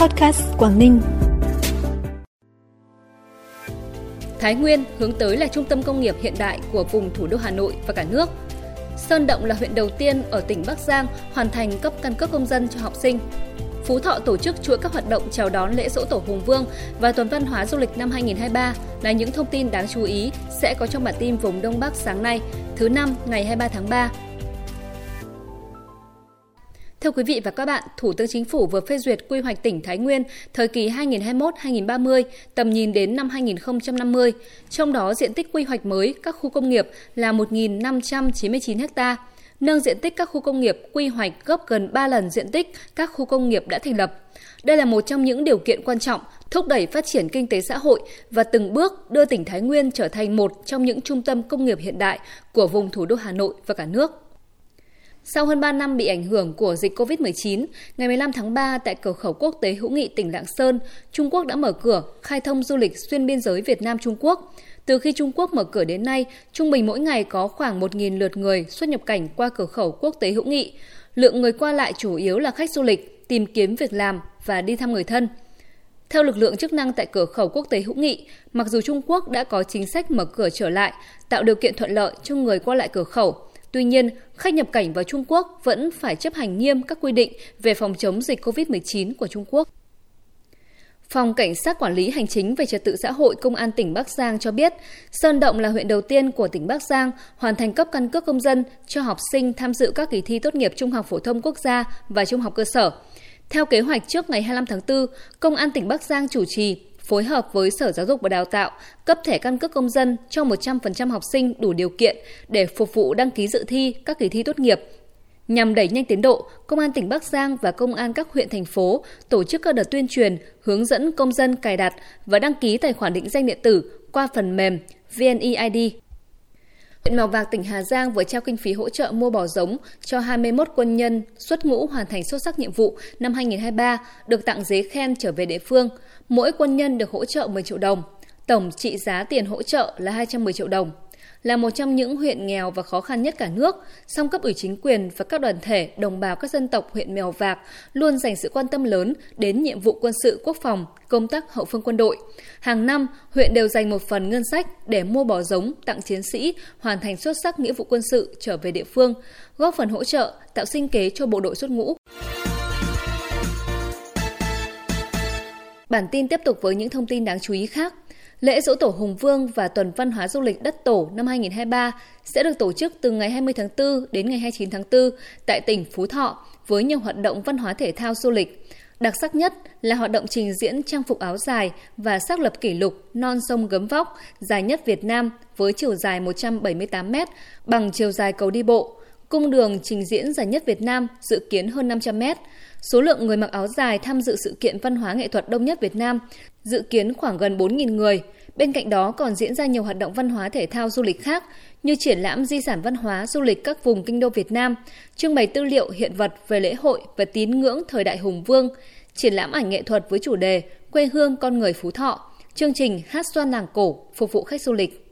Podcast Quảng Ninh. Thái Nguyên hướng tới là trung tâm công nghiệp hiện đại của vùng thủ đô Hà Nội và cả nước. Sơn Động là huyện đầu tiên ở tỉnh Bắc Giang hoàn thành cấp căn cước công dân cho học sinh. Phú Thọ tổ chức chuỗi các hoạt động chào đón lễ dỗ tổ Hùng Vương và tuần văn hóa du lịch năm 2023 là những thông tin đáng chú ý sẽ có trong bản tin vùng Đông Bắc sáng nay, thứ năm ngày 23 tháng 3 Thưa quý vị và các bạn, Thủ tướng Chính phủ vừa phê duyệt quy hoạch tỉnh Thái Nguyên thời kỳ 2021-2030, tầm nhìn đến năm 2050. Trong đó, diện tích quy hoạch mới các khu công nghiệp là 1.599 ha, nâng diện tích các khu công nghiệp quy hoạch gấp gần 3 lần diện tích các khu công nghiệp đã thành lập. Đây là một trong những điều kiện quan trọng thúc đẩy phát triển kinh tế xã hội và từng bước đưa tỉnh Thái Nguyên trở thành một trong những trung tâm công nghiệp hiện đại của vùng thủ đô Hà Nội và cả nước. Sau hơn 3 năm bị ảnh hưởng của dịch COVID-19, ngày 15 tháng 3 tại cửa khẩu quốc tế hữu nghị tỉnh Lạng Sơn, Trung Quốc đã mở cửa khai thông du lịch xuyên biên giới Việt Nam Trung Quốc. Từ khi Trung Quốc mở cửa đến nay, trung bình mỗi ngày có khoảng 1.000 lượt người xuất nhập cảnh qua cửa khẩu quốc tế hữu nghị. Lượng người qua lại chủ yếu là khách du lịch, tìm kiếm việc làm và đi thăm người thân. Theo lực lượng chức năng tại cửa khẩu quốc tế hữu nghị, mặc dù Trung Quốc đã có chính sách mở cửa trở lại, tạo điều kiện thuận lợi cho người qua lại cửa khẩu, Tuy nhiên, khách nhập cảnh vào Trung Quốc vẫn phải chấp hành nghiêm các quy định về phòng chống dịch COVID-19 của Trung Quốc. Phòng Cảnh sát Quản lý Hành chính về Trật tự xã hội Công an tỉnh Bắc Giang cho biết, Sơn Động là huyện đầu tiên của tỉnh Bắc Giang hoàn thành cấp căn cước công dân cho học sinh tham dự các kỳ thi tốt nghiệp trung học phổ thông quốc gia và trung học cơ sở. Theo kế hoạch trước ngày 25 tháng 4, Công an tỉnh Bắc Giang chủ trì phối hợp với Sở Giáo dục và Đào tạo cấp thẻ căn cước công dân cho 100% học sinh đủ điều kiện để phục vụ đăng ký dự thi các kỳ thi tốt nghiệp. Nhằm đẩy nhanh tiến độ, Công an tỉnh Bắc Giang và Công an các huyện thành phố tổ chức các đợt tuyên truyền, hướng dẫn công dân cài đặt và đăng ký tài khoản định danh điện tử qua phần mềm VNeID. Huyện Mèo Vạc, tỉnh Hà Giang vừa trao kinh phí hỗ trợ mua bò giống cho 21 quân nhân xuất ngũ hoàn thành xuất sắc nhiệm vụ năm 2023, được tặng giấy khen trở về địa phương. Mỗi quân nhân được hỗ trợ 10 triệu đồng. Tổng trị giá tiền hỗ trợ là 210 triệu đồng. Là một trong những huyện nghèo và khó khăn nhất cả nước, song cấp ủy chính quyền và các đoàn thể đồng bào các dân tộc huyện Mèo Vạc luôn dành sự quan tâm lớn đến nhiệm vụ quân sự quốc phòng, công tác hậu phương quân đội. Hàng năm, huyện đều dành một phần ngân sách để mua bò giống tặng chiến sĩ hoàn thành xuất sắc nghĩa vụ quân sự trở về địa phương, góp phần hỗ trợ tạo sinh kế cho bộ đội xuất ngũ. Bản tin tiếp tục với những thông tin đáng chú ý khác. Lễ dỗ tổ Hùng Vương và tuần văn hóa du lịch đất tổ năm 2023 sẽ được tổ chức từ ngày 20 tháng 4 đến ngày 29 tháng 4 tại tỉnh Phú Thọ với nhiều hoạt động văn hóa thể thao du lịch. Đặc sắc nhất là hoạt động trình diễn trang phục áo dài và xác lập kỷ lục non sông gấm vóc dài nhất Việt Nam với chiều dài 178 m bằng chiều dài cầu đi bộ. Cung đường trình diễn dài nhất Việt Nam dự kiến hơn 500 m. Số lượng người mặc áo dài tham dự sự kiện văn hóa nghệ thuật đông nhất Việt Nam dự kiến khoảng gần 4.000 người. Bên cạnh đó còn diễn ra nhiều hoạt động văn hóa thể thao du lịch khác như triển lãm di sản văn hóa du lịch các vùng kinh đô Việt Nam, trưng bày tư liệu hiện vật về lễ hội và tín ngưỡng thời đại Hùng Vương, triển lãm ảnh nghệ thuật với chủ đề Quê hương con người Phú Thọ, chương trình hát xoan làng cổ phục vụ khách du lịch.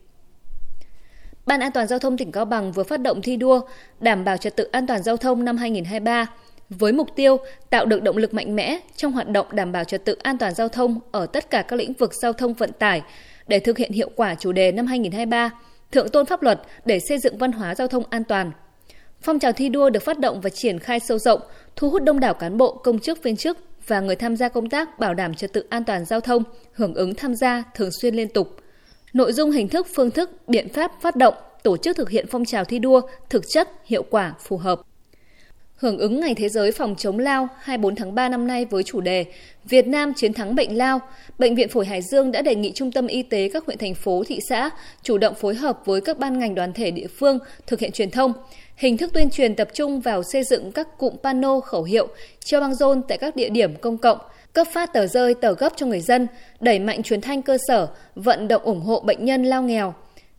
Ban An toàn giao thông tỉnh Cao Bằng vừa phát động thi đua đảm bảo trật tự an toàn giao thông năm 2023 với mục tiêu tạo được động lực mạnh mẽ trong hoạt động đảm bảo trật tự an toàn giao thông ở tất cả các lĩnh vực giao thông vận tải để thực hiện hiệu quả chủ đề năm 2023, thượng tôn pháp luật để xây dựng văn hóa giao thông an toàn. Phong trào thi đua được phát động và triển khai sâu rộng, thu hút đông đảo cán bộ, công chức, viên chức và người tham gia công tác bảo đảm trật tự an toàn giao thông hưởng ứng tham gia thường xuyên liên tục. Nội dung hình thức, phương thức, biện pháp phát động, tổ chức thực hiện phong trào thi đua thực chất, hiệu quả, phù hợp. Hưởng ứng Ngày Thế giới phòng chống lao 24 tháng 3 năm nay với chủ đề Việt Nam chiến thắng bệnh lao, Bệnh viện Phổi Hải Dương đã đề nghị Trung tâm Y tế các huyện thành phố, thị xã chủ động phối hợp với các ban ngành đoàn thể địa phương thực hiện truyền thông. Hình thức tuyên truyền tập trung vào xây dựng các cụm pano khẩu hiệu, treo băng rôn tại các địa điểm công cộng, cấp phát tờ rơi, tờ gấp cho người dân, đẩy mạnh truyền thanh cơ sở, vận động ủng hộ bệnh nhân lao nghèo,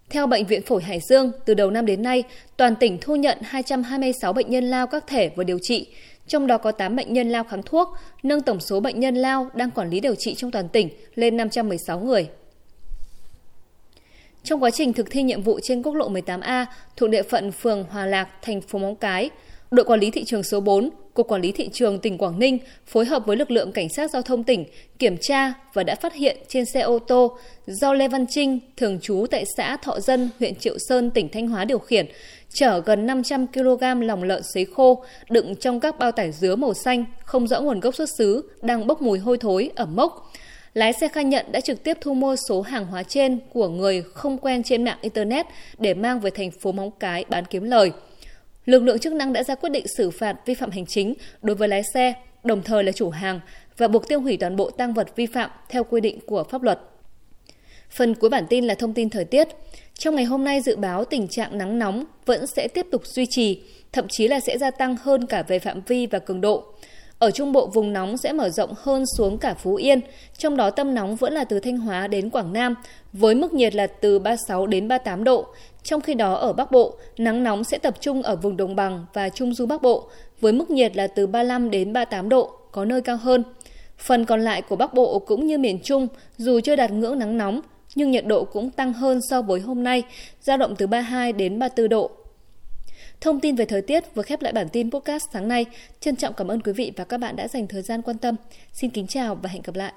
theo Bệnh viện Phổi Hải Dương, từ đầu năm đến nay, toàn tỉnh thu nhận 226 bệnh nhân lao các thể và điều trị, trong đó có 8 bệnh nhân lao kháng thuốc, nâng tổng số bệnh nhân lao đang quản lý điều trị trong toàn tỉnh lên 516 người. Trong quá trình thực thi nhiệm vụ trên quốc lộ 18A thuộc địa phận phường Hòa Lạc, thành phố Móng Cái, đội quản lý thị trường số 4 Cục Quản lý Thị trường tỉnh Quảng Ninh phối hợp với lực lượng Cảnh sát Giao thông tỉnh kiểm tra và đã phát hiện trên xe ô tô do Lê Văn Trinh, thường trú tại xã Thọ Dân, huyện Triệu Sơn, tỉnh Thanh Hóa điều khiển, chở gần 500 kg lòng lợn sấy khô đựng trong các bao tải dứa màu xanh không rõ nguồn gốc xuất xứ đang bốc mùi hôi thối, ẩm mốc. Lái xe khai nhận đã trực tiếp thu mua số hàng hóa trên của người không quen trên mạng Internet để mang về thành phố Móng Cái bán kiếm lời. Lực lượng chức năng đã ra quyết định xử phạt vi phạm hành chính đối với lái xe, đồng thời là chủ hàng và buộc tiêu hủy toàn bộ tăng vật vi phạm theo quy định của pháp luật. Phần cuối bản tin là thông tin thời tiết. Trong ngày hôm nay dự báo tình trạng nắng nóng vẫn sẽ tiếp tục duy trì, thậm chí là sẽ gia tăng hơn cả về phạm vi và cường độ. Ở Trung Bộ vùng nóng sẽ mở rộng hơn xuống cả Phú Yên, trong đó tâm nóng vẫn là từ Thanh Hóa đến Quảng Nam, với mức nhiệt là từ 36 đến 38 độ. Trong khi đó ở Bắc Bộ, nắng nóng sẽ tập trung ở vùng đồng bằng và Trung Du Bắc Bộ, với mức nhiệt là từ 35 đến 38 độ, có nơi cao hơn. Phần còn lại của Bắc Bộ cũng như miền Trung, dù chưa đạt ngưỡng nắng nóng, nhưng nhiệt độ cũng tăng hơn so với hôm nay, dao động từ 32 đến 34 độ. Thông tin về thời tiết vừa khép lại bản tin podcast sáng nay. Trân trọng cảm ơn quý vị và các bạn đã dành thời gian quan tâm. Xin kính chào và hẹn gặp lại.